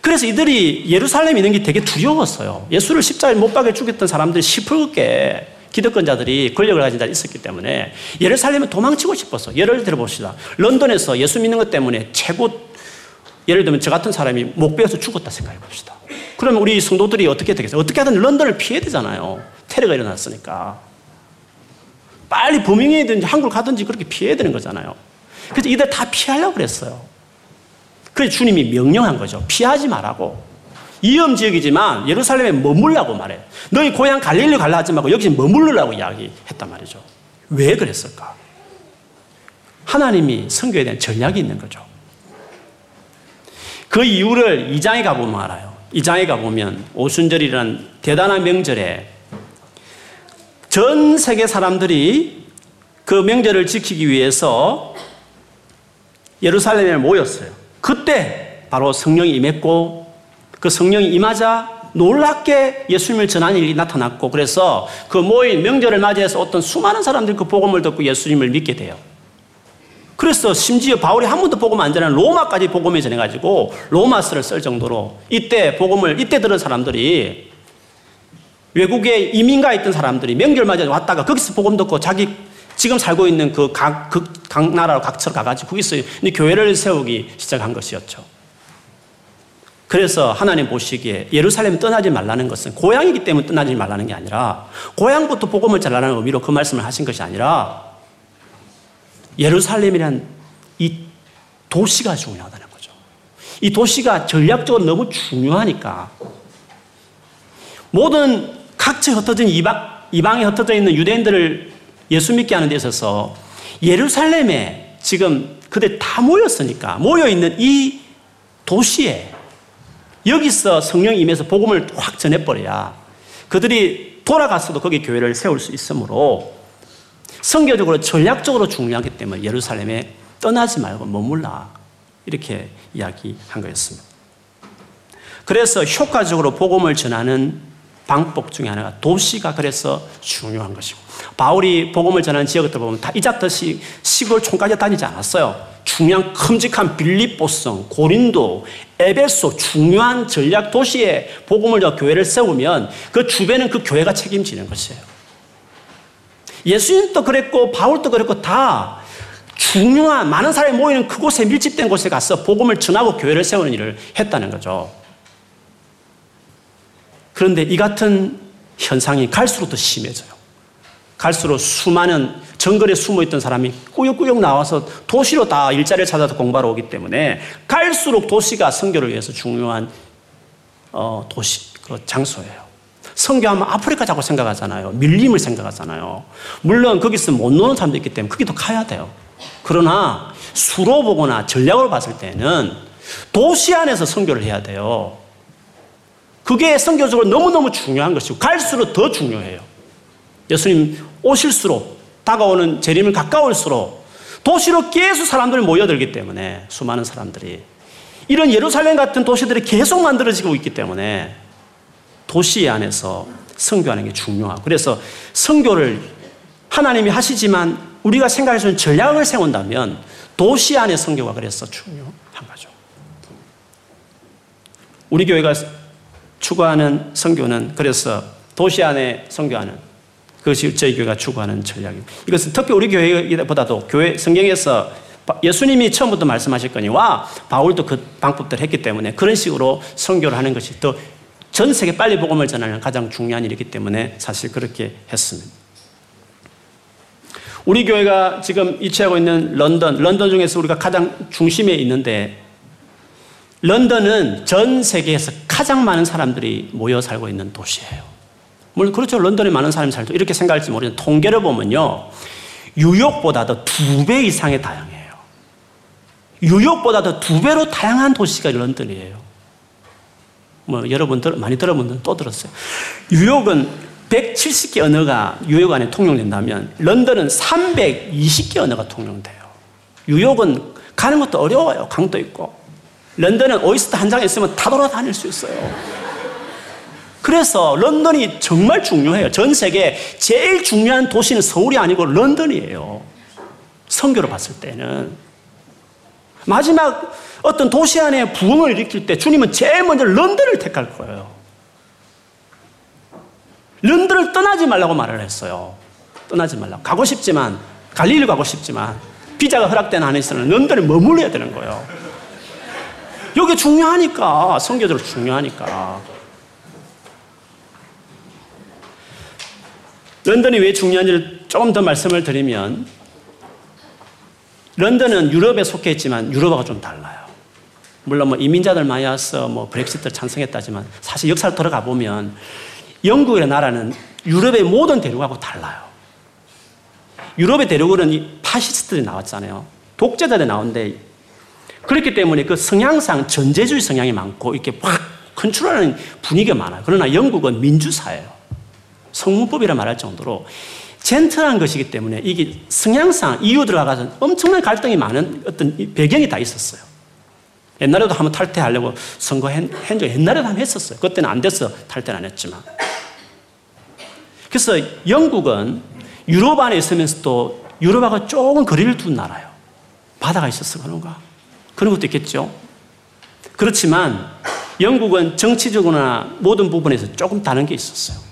그래서 이들이 예루살렘에 있는 게 되게 두려웠어요. 예수를 십자가에 못 박여 죽였던 사람들이 시퍼렇게 기득권자들이 권력을 가진 자들이 있었기 때문에 예루살렘에 도망치고 싶었어. 예를 들어 봅시다. 런던에서 예수 믿는 것 때문에 최고 예를 들면 저 같은 사람이 목 베어서 죽었다 생각해 봅시다. 그러면 우리 성도들이 어떻게 되겠어요? 어떻게 하든 런던을 피해야 되잖아요. 테러가 일어났으니까. 빨리 범행이든지 한국 가든지 그렇게 피해야 되는 거잖아요. 그래서 이들 다 피하려고 그랬어요. 그래서 주님이 명령한 거죠. 피하지 말라고. 위험 지역이지만 예루살렘에 머물라고 말해. 너희 고향 갈릴리 갈라 하지 말고 여기 머물르라고 이야기했단 말이죠. 왜 그랬을까? 하나님이 성교에 대한 전략이 있는 거죠. 그 이유를 2장에 가보면 알아요. 2장에 가보면 오순절이라는 대단한 명절에 전 세계 사람들이 그 명절을 지키기 위해서 예루살렘에 모였어요. 그때 바로 성령이 임했고 그 성령이 임하자 놀랍게 예수님을 전하는 일이 나타났고 그래서 그 모인 명절을 맞이해서 어떤 수많은 사람들이 그 복음을 듣고 예수님을 믿게 돼요. 그래서 심지어 바울이 한 번도 복음 안 전하는 로마까지 복음을 전해가지고 로마서를 쓸 정도로 이때 복음을 이때 들은 사람들이 외국에 이민가 있던 사람들이 명절 맞이해 왔다가 거기서 복음 듣고 자기 지금 살고 있는 그 각, 그 각 나라로 각처로 가가지고 거기서 교회를 세우기 시작한 것이었죠. 그래서 하나님 보시기에 예루살렘 떠나지 말라는 것은 고향이기 때문에 떠나지 말라는 게 아니라 고향부터 복음을 전하라는 의미로 그 말씀을 하신 것이 아니라 예루살렘이란 이 도시가 중요하다는 거죠. 이 도시가 전략적으로 너무 중요하니까 모든 각처에 흩어진 이방, 이방에 흩어져 있는 유대인들을 예수 믿게 하는 데 있어서 예루살렘에 지금 그들 다 모였으니까 모여있는 이 도시에 여기서 성령이 임해서 복음을 확 전해버려야 그들이 돌아갔어도 거기 교회를 세울 수 있으므로 성교적으로 전략적으로 중요하기 때문에 예루살렘에 떠나지 말고 머물라 이렇게 이야기한 거였습니다. 그래서 효과적으로 복음을 전하는 방법 중에 하나가 도시가 그래서 중요한 것이고 바울이 복음을 전하는 지역들 보면 다 이잡듯이 시골 촌까지 다니지 않았어요. 중요한 큼직한 빌립보성, 고린도, 에베소 중요한 전략 도시에 복음을 저 교회를 세우면 그 주변은 그 교회가 책임지는 것이에요. 예수님도 그랬고 바울도 그랬고 다 중요한 많은 사람이 모이는 그곳에 밀집된 곳에 가서 복음을 전하고 교회를 세우는 일을 했다는 거죠. 그런데 이 같은 현상이 갈수록 더 심해져요. 갈수록 수많은 정글에 숨어 있던 사람이 꾸역꾸역 나와서 도시로 다 일자리를 찾아서 공부하러 오기 때문에 갈수록 도시가 성교를 위해서 중요한 어, 도시, 그 장소예요. 성교하면 아프리카 자꾸 생각하잖아요. 밀림을 생각하잖아요. 물론 거기서 못 노는 사람도 있기 때문에 거기도 가야 돼요. 그러나 수로 보거나 전략으로 봤을 때는 도시 안에서 성교를 해야 돼요. 그게 성교적으로 너무너무 중요한 것이고 갈수록 더 중요해요. 예수님 오실수록 다가오는 재림을 가까울수록 도시로 계속 사람들이 모여들기 때문에 수많은 사람들이 이런 예루살렘 같은 도시들이 계속 만들어지고 있기 때문에 도시 안에서 성교하는 게 중요하고 그래서 성교를 하나님이 하시지만 우리가 생각할 수 있는 전략을 세운다면 도시 안의 성교가 그래서 중요한 거죠. 우리 교회가 추구하는 성교는 그래서 도시 안에 성교하는 그것이 저희 교회가 추구하는 전략입니다. 이것은 특히 우리 교회보다도 교회 성경에서 예수님이 처음부터 말씀하셨거니와 바울도 그 방법들을 했기 때문에 그런 식으로 성교를 하는 것이 또 전 세계 빨리 복음을 전하는 가장 중요한 일이기 때문에 사실 그렇게 했습니다. 우리 교회가 지금 위치하고 있는 런던, 런던 중에서 우리가 가장 중심에 있는데 런던은 전 세계에서 가장 많은 사람들이 모여 살고 있는 도시예요. 물론 그렇죠. 런던에 많은 사람이 살죠. 이렇게 생각할지 모르겠는데 통계를 보면요. 뉴욕보다도 두 배 이상의 다양해요. 뉴욕보다도 두 배로 다양한 도시가 런던이에요. 뭐 여러분 들 많이 들어본 분또 들었어요. 뉴욕은 170개 언어가 뉴욕 안에 통용된다면 런던은 320개 언어가 통용돼요. 뉴욕은 가는 것도 어려워요. 강도 있고. 런던은 오이스터 한 장 있으면 다 돌아다닐 수 있어요. 그래서 런던이 정말 중요해요. 전 세계 제일 중요한 도시는 서울이 아니고 런던이에요. 성교로 봤을 때는. 마지막 어떤 도시 안에 부흥을 일으킬 때 주님은 제일 먼저 런던을 택할 거예요. 런던을 떠나지 말라고 말을 했어요. 떠나지 말라고. 가고 싶지만, 갈릴리 가고 싶지만, 비자가 허락된 안에서는 런던에 머물러야 되는 거예요. 여기 중요하니까, 성교적으로 중요하니까. 런던이 왜 중요한지를 조금 더 말씀을 드리면, 런던은 유럽에 속해 있지만 유럽하고 좀 달라요. 물론 뭐 이민자들 많이 와서 뭐 브렉시트를 찬성했다지만 사실 역사를 돌아가 보면 영국의 나라는 유럽의 모든 대륙하고 달라요. 유럽의 대륙은 파시스트들이 나왔잖아요. 독재자들이 나온데 그렇기 때문에 그 성향상 전제주의 성향이 많고 이렇게 확 컨트롤하는 분위기가 많아요. 그러나 영국은 민주사예요. 성문법이라 말할 정도로 젠틀한 것이기 때문에 이게 성향상 이유 들어가서 엄청난 갈등이 많은 어떤 배경이 다 있었어요. 옛날에도 한번 탈퇴하려고 선거한 적 옛날에도 한번 했었어요. 그때는 안 돼서 탈퇴는 안 했지만. 그래서 영국은 유럽 안에 있으면서도 유럽하고 조금 거리를 둔 나라예요. 바다가 있어서 그런가? 그런 것도 있겠죠. 그렇지만 영국은 정치적으로나 모든 부분에서 조금 다른 게 있었어요.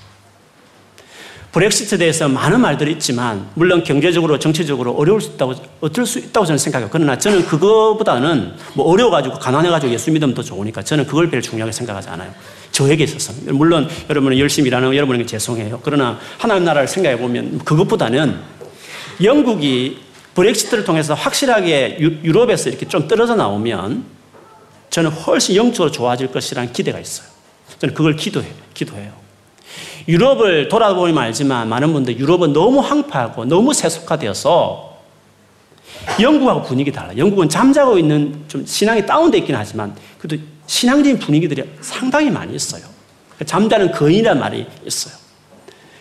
브렉시트에 대해서 많은 말들이 있지만 물론 경제적으로 정치적으로 어려울 수 있다고 어쩔 수 있다고 저는 생각해요. 그러나 저는 그거보다는 뭐 어려워가지고 가난해가지고 예수 믿으면 더 좋으니까 저는 그걸 별로 중요하게 생각하지 않아요. 저에게 있어서 물론 여러분은 열심히 일하는 여러분에게 죄송해요. 그러나 하나님 나라를 생각해 보면 그것보다는 영국이 브렉시트를 통해서 확실하게 유럽에서 이렇게 좀 떨어져 나오면 저는 훨씬 영적으로 좋아질 것이라는 기대가 있어요. 저는 그걸 기도해요. 기도해요. 유럽을 돌아보면 알지만 많은 분들 유럽은 너무 황폐하고 너무 세속화되어서 영국하고 분위기 달라. 영국은 잠자고 있는 좀 신앙이 다운돼 있긴 하지만 그래도 신앙적인 분위기들이 상당히 많이 있어요. 잠자는 거인이라는 말이 있어요.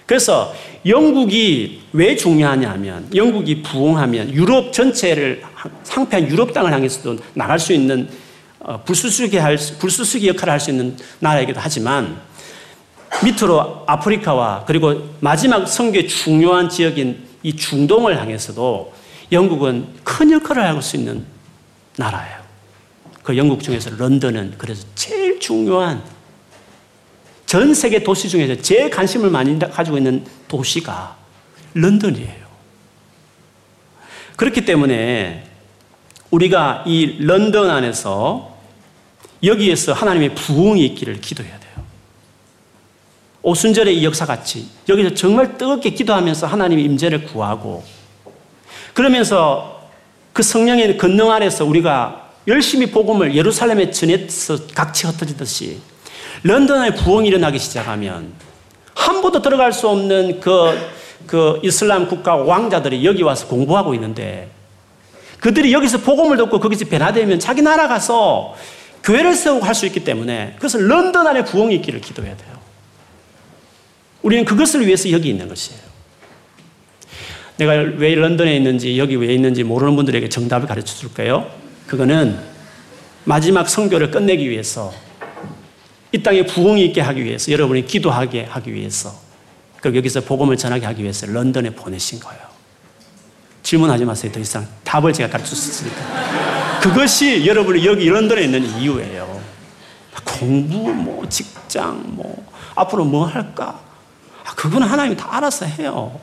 그래서 영국이 왜 중요하냐면 영국이 부흥하면 유럽 전체를 상패한 유럽 땅을 향해서도 나갈 수 있는 어, 불수수기 할 불수수기 역할을 할 수 있는 나라이기도 하지만 밑으로 아프리카와 그리고 마지막 성교의 중요한 지역인 이 중동을 향해서도 영국은 큰 역할을 할 수 있는 나라예요. 그 영국 중에서 런던은 그래서 제일 중요한 전 세계 도시 중에서 제일 관심을 많이 가지고 있는 도시가 런던이에요. 그렇기 때문에 우리가 이 런던 안에서 여기에서 하나님의 부흥이 있기를 기도해야 돼요. 오순절의 이 역사같이 여기서 정말 뜨겁게 기도하면서 하나님의 임재를 구하고 그러면서 그 성령의 권능 아래서 우리가 열심히 복음을 예루살렘에 전해서 각치 흩어지듯이 런던의 부흥이 일어나기 시작하면 한 번도 들어갈 수 없는 그, 그 이슬람 국가 왕자들이 여기 와서 공부하고 있는데 그들이 여기서 복음을 듣고 거기서 변화되면 자기 나라 가서 교회를 세우고 할 수 있기 때문에 그래서 런던 안에 부흥이 있기를 기도해야 돼요. 우리는 그것을 위해서 여기 있는 것이에요. 내가 왜 런던에 있는지 여기 왜 있는지 모르는 분들에게 정답을 가르쳐 줄까요? 그거는 마지막 성교를 끝내기 위해서 이 땅에 부흥이 있게 하기 위해서 여러분이 기도하게 하기 위해서 그리고 여기서 복음을 전하게 하기 위해서 런던에 보내신 거예요. 질문하지 마세요. 더 이상 답을 제가 가르쳐 줬으니까. 그것이 여러분이 여기 런던에 있는 이유예요. 공부, 뭐, 직장, 뭐, 앞으로 뭐 할까? 아, 그건 하나님이 다 알아서 해요.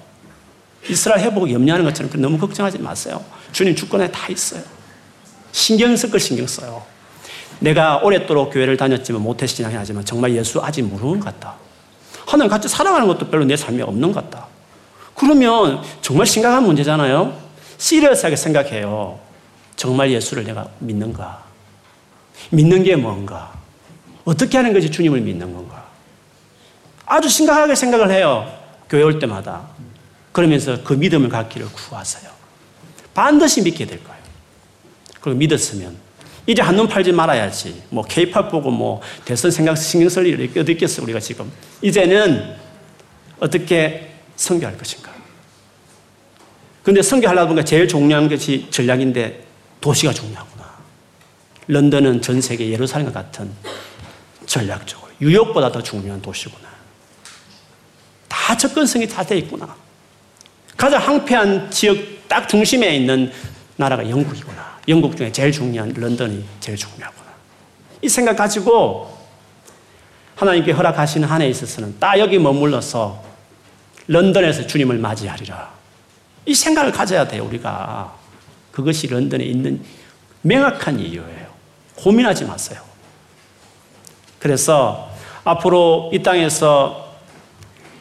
이스라엘 회복 염려하는 것처럼 너무 걱정하지 마세요. 주님 주권에 다 있어요. 신경 쓸 걸 신경 써요. 내가 오랫도록 교회를 다녔지만 모태신앙이 하지만 정말 예수 아직 모르는 것 같다. 하나님 같이 살아가는 것도 별로 내 삶에 없는 것 같다. 그러면 정말 심각한 문제잖아요. 시리어스하게 생각해요. 정말 예수를 내가 믿는가? 믿는 게 뭔가? 어떻게 하는 것이 주님을 믿는 건가? 아주 심각하게 생각을 해요. 교회 올 때마다. 그러면서 그 믿음을 갖기를 구하세요. 반드시 믿게 될 거예요. 그리고 믿었으면 이제 한눈 팔지 말아야지. 뭐 케이팝 보고 뭐 대선 생각 신경 쓸 일이 어디 있겠어 우리가 지금. 이제는 어떻게 선교할 것인가. 근데 선교하려다 보니까 제일 중요한 것이 전략인데 도시가 중요하구나. 런던은 전 세계 예루살렘과 같은 전략적으로 뉴욕보다 더 중요한 도시구나. 다 접근성이 다 돼 있구나. 가장 황폐한 지역 딱 중심에 있는 나라가 영국이구나. 영국 중에 제일 중요한 런던이 제일 중요하구나. 이 생각 가지고 하나님께 허락하시는 한 해에 있어서는 딱 여기 머물러서 런던에서 주님을 맞이하리라. 이 생각을 가져야 돼요, 우리가. 그것이 런던에 있는 명확한 이유예요. 고민하지 마세요. 그래서 앞으로 이 땅에서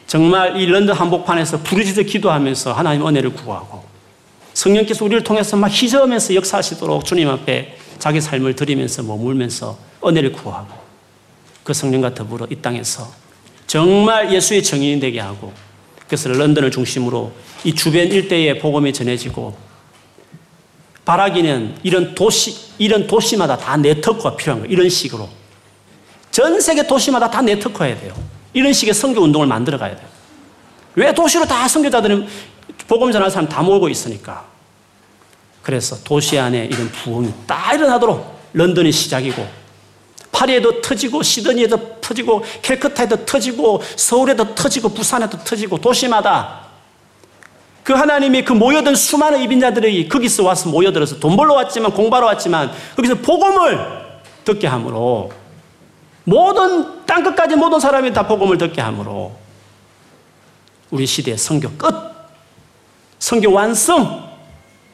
정말 이 런던 한복판에서 부르짖어 기도하면서 하나님 은혜를 구하고 성령께서 우리를 통해서 막 희저으면서 역사하시도록 주님 앞에 자기 삶을 드리면서 머물면서 은혜를 구하고 그 성령과 더불어 이 땅에서 정말 예수의 정인이 되게 하고 그래서 런던을 중심으로 이 주변 일대에 복음이 전해지고 바라기는 이런 도시, 이런 도시마다 다 네트워크가 필요한 거예요. 이런 식으로. 전 세계 도시마다 다 네트워크해야 돼요. 이런 식의 선교 운동을 만들어 가야 돼요. 왜 도시로 다 선교자들은 복음 전할 사람 다 모으고 있으니까. 그래서 도시 안에 이런 부흥이 딱 일어나도록 런던이 시작이고 파리에도 터지고 시드니에도 터지고 캘커타에도 터지고 서울에도 터지고 부산에도 터지고 도시마다 그 하나님이 그 모여든 수많은 이빈자들이 거기서 와서 모여들어서 돈 벌러 왔지만 공부하러 왔지만 거기서 복음을 듣게 함으로 모든 땅 끝까지 모든 사람이 다 복음을 듣게 함으로 우리 시대의 성교 끝 성교 완성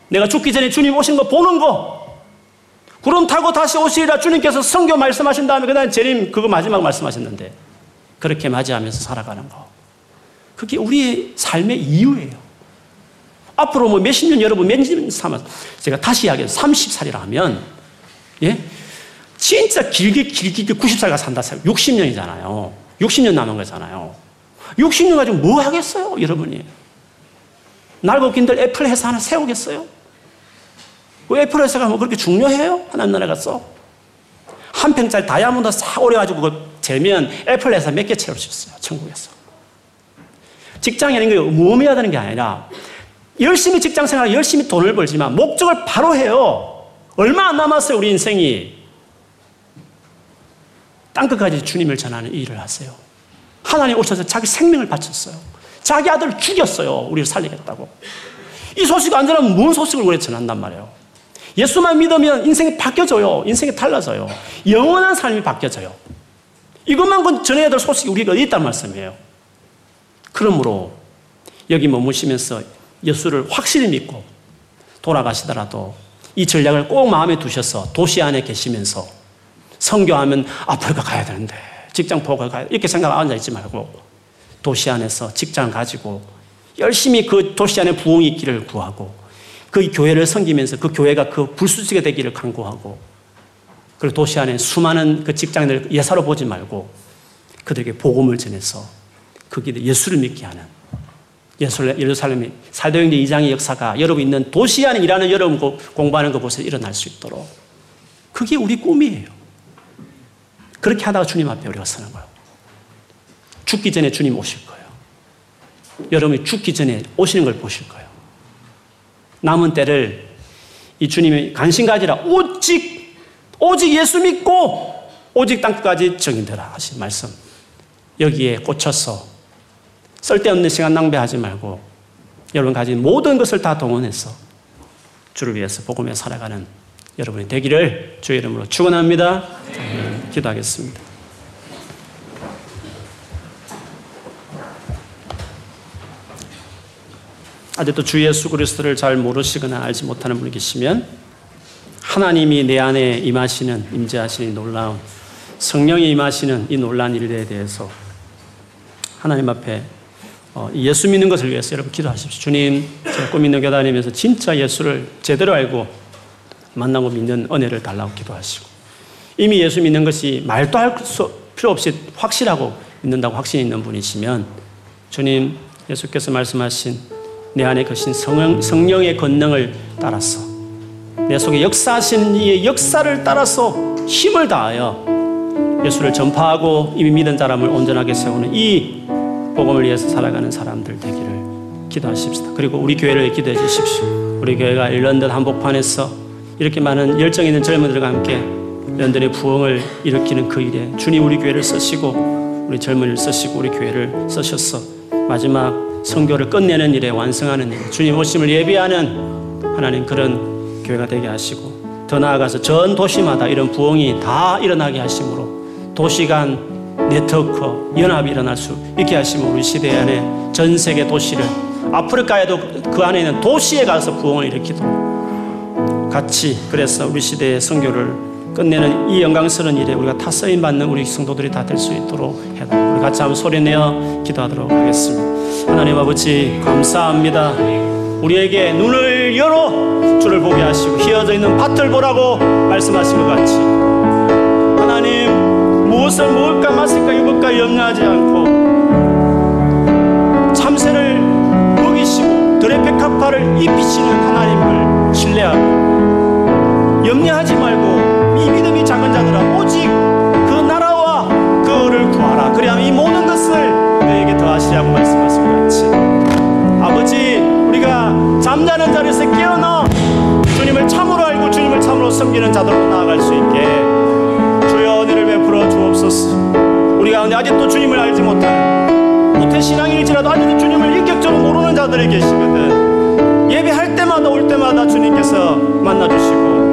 내가 죽기 전에 주님 오신 거 보는 거 구름 타고 다시 오시리라 주님께서 성교 말씀하신 다음에 그 다음에 재림 그거 마지막 말씀하셨는데 그렇게 맞이하면서 살아가는 거 그게 우리의 삶의 이유예요 앞으로 뭐 몇십 년 여러분 몇 년 삼아 제가 다시 이야기해서 30살이라 하면 예? 진짜 길게 길게 90살가 산다 60년이잖아요. 60년 남은 거잖아요. 60년 가지고 뭐 하겠어요, 여러분이? 날고긴들 애플 회사 하나 세우겠어요? 왜 회사가 뭐 그렇게 중요해요? 하나님 나라 가서? 한 평짜리 다이아몬드 싹 오려가지고 그 재면 애플 회사 몇개 채울 수 있어요, 천국에서. 직장이라는 게 되는 게 아니라 열심히 직장 생활, 열심히 돈을 벌지만 목적을 바로 해요. 얼마 안 남았어요, 우리 인생이. 땅끝까지 주님을 전하는 일을 하세요. 하나님 오셔서 자기 생명을 바쳤어요. 자기 아들 죽였어요. 우리를 살리겠다고. 이 소식 안 전하면 뭔 소식을 우리 전한단 말이에요. 예수만 믿으면 인생이 바뀌어져요. 인생이 달라져요. 영원한 삶이 바뀌어져요. 이것만 전해야 될 소식이 우리가 있단 말씀이에요. 그러므로 여기 머무시면서 예수를 확실히 믿고 돌아가시더라도 이 전략을 꼭 마음에 두셔서 도시 안에 계시면서 성교하면 아프리카 가야 되는데 직장 보고 가야 이렇게 생각 앉아 있지 말고 도시 안에서 직장 가지고 열심히 그 도시 안에 부흥이 있기를 구하고 그 교회를 섬기면서 그 교회가 그 불수지가 되기를 간구하고 그리고 도시 안에 수많은 그 직장인들 예사로 보지 말고 그들에게 복음을 전해서 그게 예수를 믿게 하는 예루살렘의 사도행전 2장의 역사가 여러분 있는 도시 안에 일하는 여러분 공부하는 그곳에 일어날 수 있도록 그게 우리 꿈이에요. 그렇게 하다가 주님 앞에 우리가 서는 거예요. 죽기 전에 주님 오실 거예요. 여러분이 죽기 전에 오시는 걸 보실 거예요. 남은 때를 이 주님이 관심 가지라 오직 오직 예수 믿고 오직 땅끝까지 정인되라 하신 말씀 여기에 꽂혀서 쓸데없는 시간 낭비하지 말고 여러분 가진 모든 것을 다 동원해서 주를 위해서 복음에 살아가는 여러분이 되기를 주의 이름으로 축원합니다. 네, 기도하겠습니다. 아직도 주 예수 그리스도를 잘 모르시거나 알지 못하는 분이 계시면 하나님이 내 안에 임하시는 임재하시는 놀라운 성령이 임하시는 이 놀라운 일에 대해서 하나님 앞에 어, 예수 믿는 것을 위해서 여러분 기도하십시오. 주님, 제가 꿈 있는 교회 다니면서 진짜 예수를 제대로 알고 만나고 믿는 은혜를 달라고 기도하시고 이미 예수 믿는 것이 말도 할 수, 필요 없이 확실하고 믿는다고 확신 있는 분이시면 주님, 예수께서 말씀하신 내 안에 거신 성령, 성령의 권능을 따라서 내 속에 역사하신 이 역사를 따라서 힘을 다하여 예수를 전파하고 이미 믿은 사람을 온전하게 세우는 이 복음을 위해서 살아가는 사람들 되기를 기도하십시다. 그리고 우리 교회를 기도해 주십시오. 우리 교회가 런던 한복판에서 이렇게 많은 열정 있는 젊은들과 함께 런던의 부흥을 일으키는 그 일에 주님 우리 교회를 쓰시고 우리 젊은이를 쓰시고 우리 교회를 쓰셨어 마지막 성교를 끝내는 일에 완성하는 일 주님 오심을 예비하는 하나님 그런 교회가 되게 하시고 더 나아가서 전 도시마다 이런 부흥이 다 일어나게 하심으로 도시 간 네트워크, 연합이 일어날 수 있게 하시면 우리 시대 안에 전 세계 도시를 아프리카에도 그 안에 있는 도시에 가서 부흥을 일으키도록 같이 그래서 우리 시대의 성교를 끝내는 이 영광스러운 일에 우리가 타 쓰임 받는 우리 성도들이 다 될 수 있도록 해달라. 우리 같이 한번 소리내어 기도하도록 하겠습니다. 하나님 아버지 감사합니다. 우리에게 눈을 열어 주를 보게 하시고 휘어져 있는 밭을 보라고 말씀하신 것 같이 하나님 무엇을 먹을까 마실까 입을까 염려하지 않고 참새를 먹이시고 백합화를 입히시는 하나님을 신뢰하고 염려하지 말고 이 믿음이 작은 자들아 오직 그 나라와 그를 구하라 그리하면 이 모든 것을 너에게 더하시라고 말씀하신 것 같이 아버지 우리가 잠자는 자리에서 깨어나 주님을 참으로 알고 주님을 참으로 섬기는 자들로 나아갈 수 있게 베풀어 주옵소서. 우리 가운데 아직도 주님을 알지 못하는 모태 신앙일지라도 아직도 주님을 인격적으로 모르는 자들이 계시거든. 예배할 때마다 올 때마다 주님께서 만나 주시고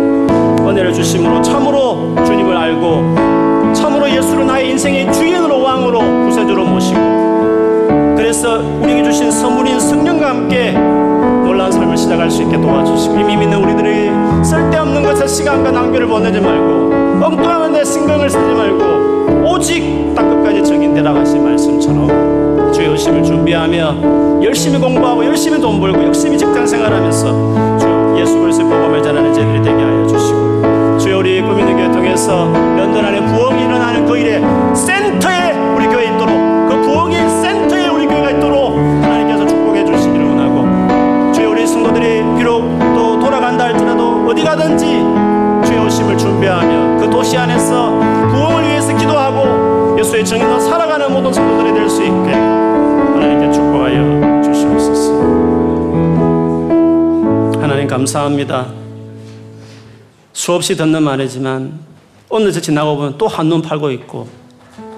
은혜를 주심으로 참으로 주님을 알고 참으로 예수를 나의 인생의 주인으로 왕으로 구세주로 모시고 그래서 우리에게 주신 선물인 성령과 함께 놀라운 삶을 시작할 수 있게 도와주시고 이미 믿는 우리들이 쓸데없는 것에 시간과 낭비를 보내지 말고 엉뚱한 데 신경을 쓰지 말고 오직 땅끝까지 정인되라 하신 말씀처럼 주의 의심을 준비하며 열심히 공부하고 열심히 돈 벌고 열심히 직장 생활하면서 주 예수 그리스도의 복음을 전하는 제들이 되게 하여 주시고 우리 꾸미는 교회 통해서 런던 안에 부흥이 일어나는 그 일에 센터에 우리 교회 있도록 그 부흥의 센터에 우리 교회가 있도록 하나님께서 축복해 주시기를 원하고 주여 우리 성도들이 비록 또 돌아간다 할지라도 어디 가든지 오심을 준비하며 그 도시 안에서 부흥을 위해서 기도하고 예수의 정의로 살아가는 모든 성도들이 될 수 있게 하나님께 축복하여 주시옵소서. 하나님 감사합니다. 수없이 듣는 말이지만 저 지나고 보면 또 한눈 팔고 있고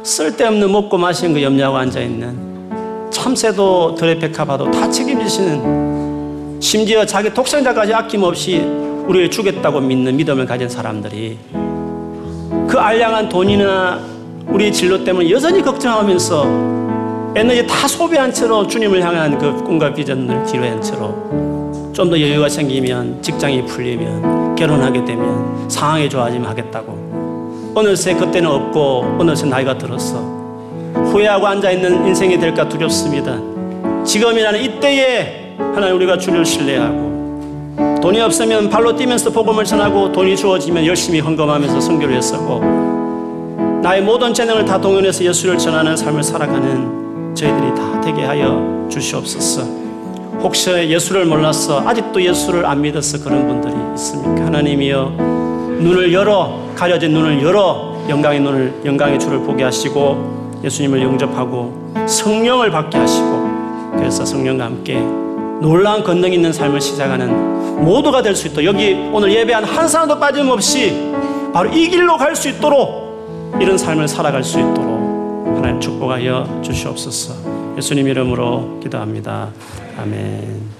쓸데없는 먹고 마시는 거 염려하고 앉아있는 참새도 들의 백합화도 다 책임지시는 심지어 자기 독생자까지 아낌없이 우리를 주겠다고 믿는 믿음을 가진 사람들이 그 알량한 돈이나 우리의 진로 때문에 여전히 걱정하면서 에너지 다 소비한 채로 주님을 향한 그 꿈과 비전을 뒤로한 채로 좀 더 여유가 생기면 직장이 풀리면 결혼하게 되면 상황이 좋아지면 하겠다고. 어느새 그때는 없고 어느새 나이가 들었어. 후회하고 앉아있는 인생이 될까 두렵습니다. 지금이라는 이때에 하나님 우리가 주를 신뢰하고 돈이 없으면 발로 뛰면서 복음을 전하고 돈이 주어지면 열심히 헌금하면서 선교를 했었고 나의 모든 재능을 다 동원해서 예수를 전하는 삶을 살아가는 저희들이 다 되게 하여 주시옵소서. 혹시 예수를 몰라서 아직도 예수를 안 믿어서 그런 분들이 있습니까? 하나님이여 눈을 열어 가려진 눈을 열어 영광의 눈을 영광의 주를 보게 하시고 예수님을 영접하고 성령을 받게 하시고 그래서 성령과 함께 놀라운 권능 있는 삶을 시작하는 모두가 될 수 있도록 여기 오늘 예배한 한 사람도 빠짐없이 바로 이 길로 갈 수 있도록 이런 삶을 살아갈 수 있도록 하나님 축복하여 주시옵소서 예수님 이름으로 기도합니다. 아멘.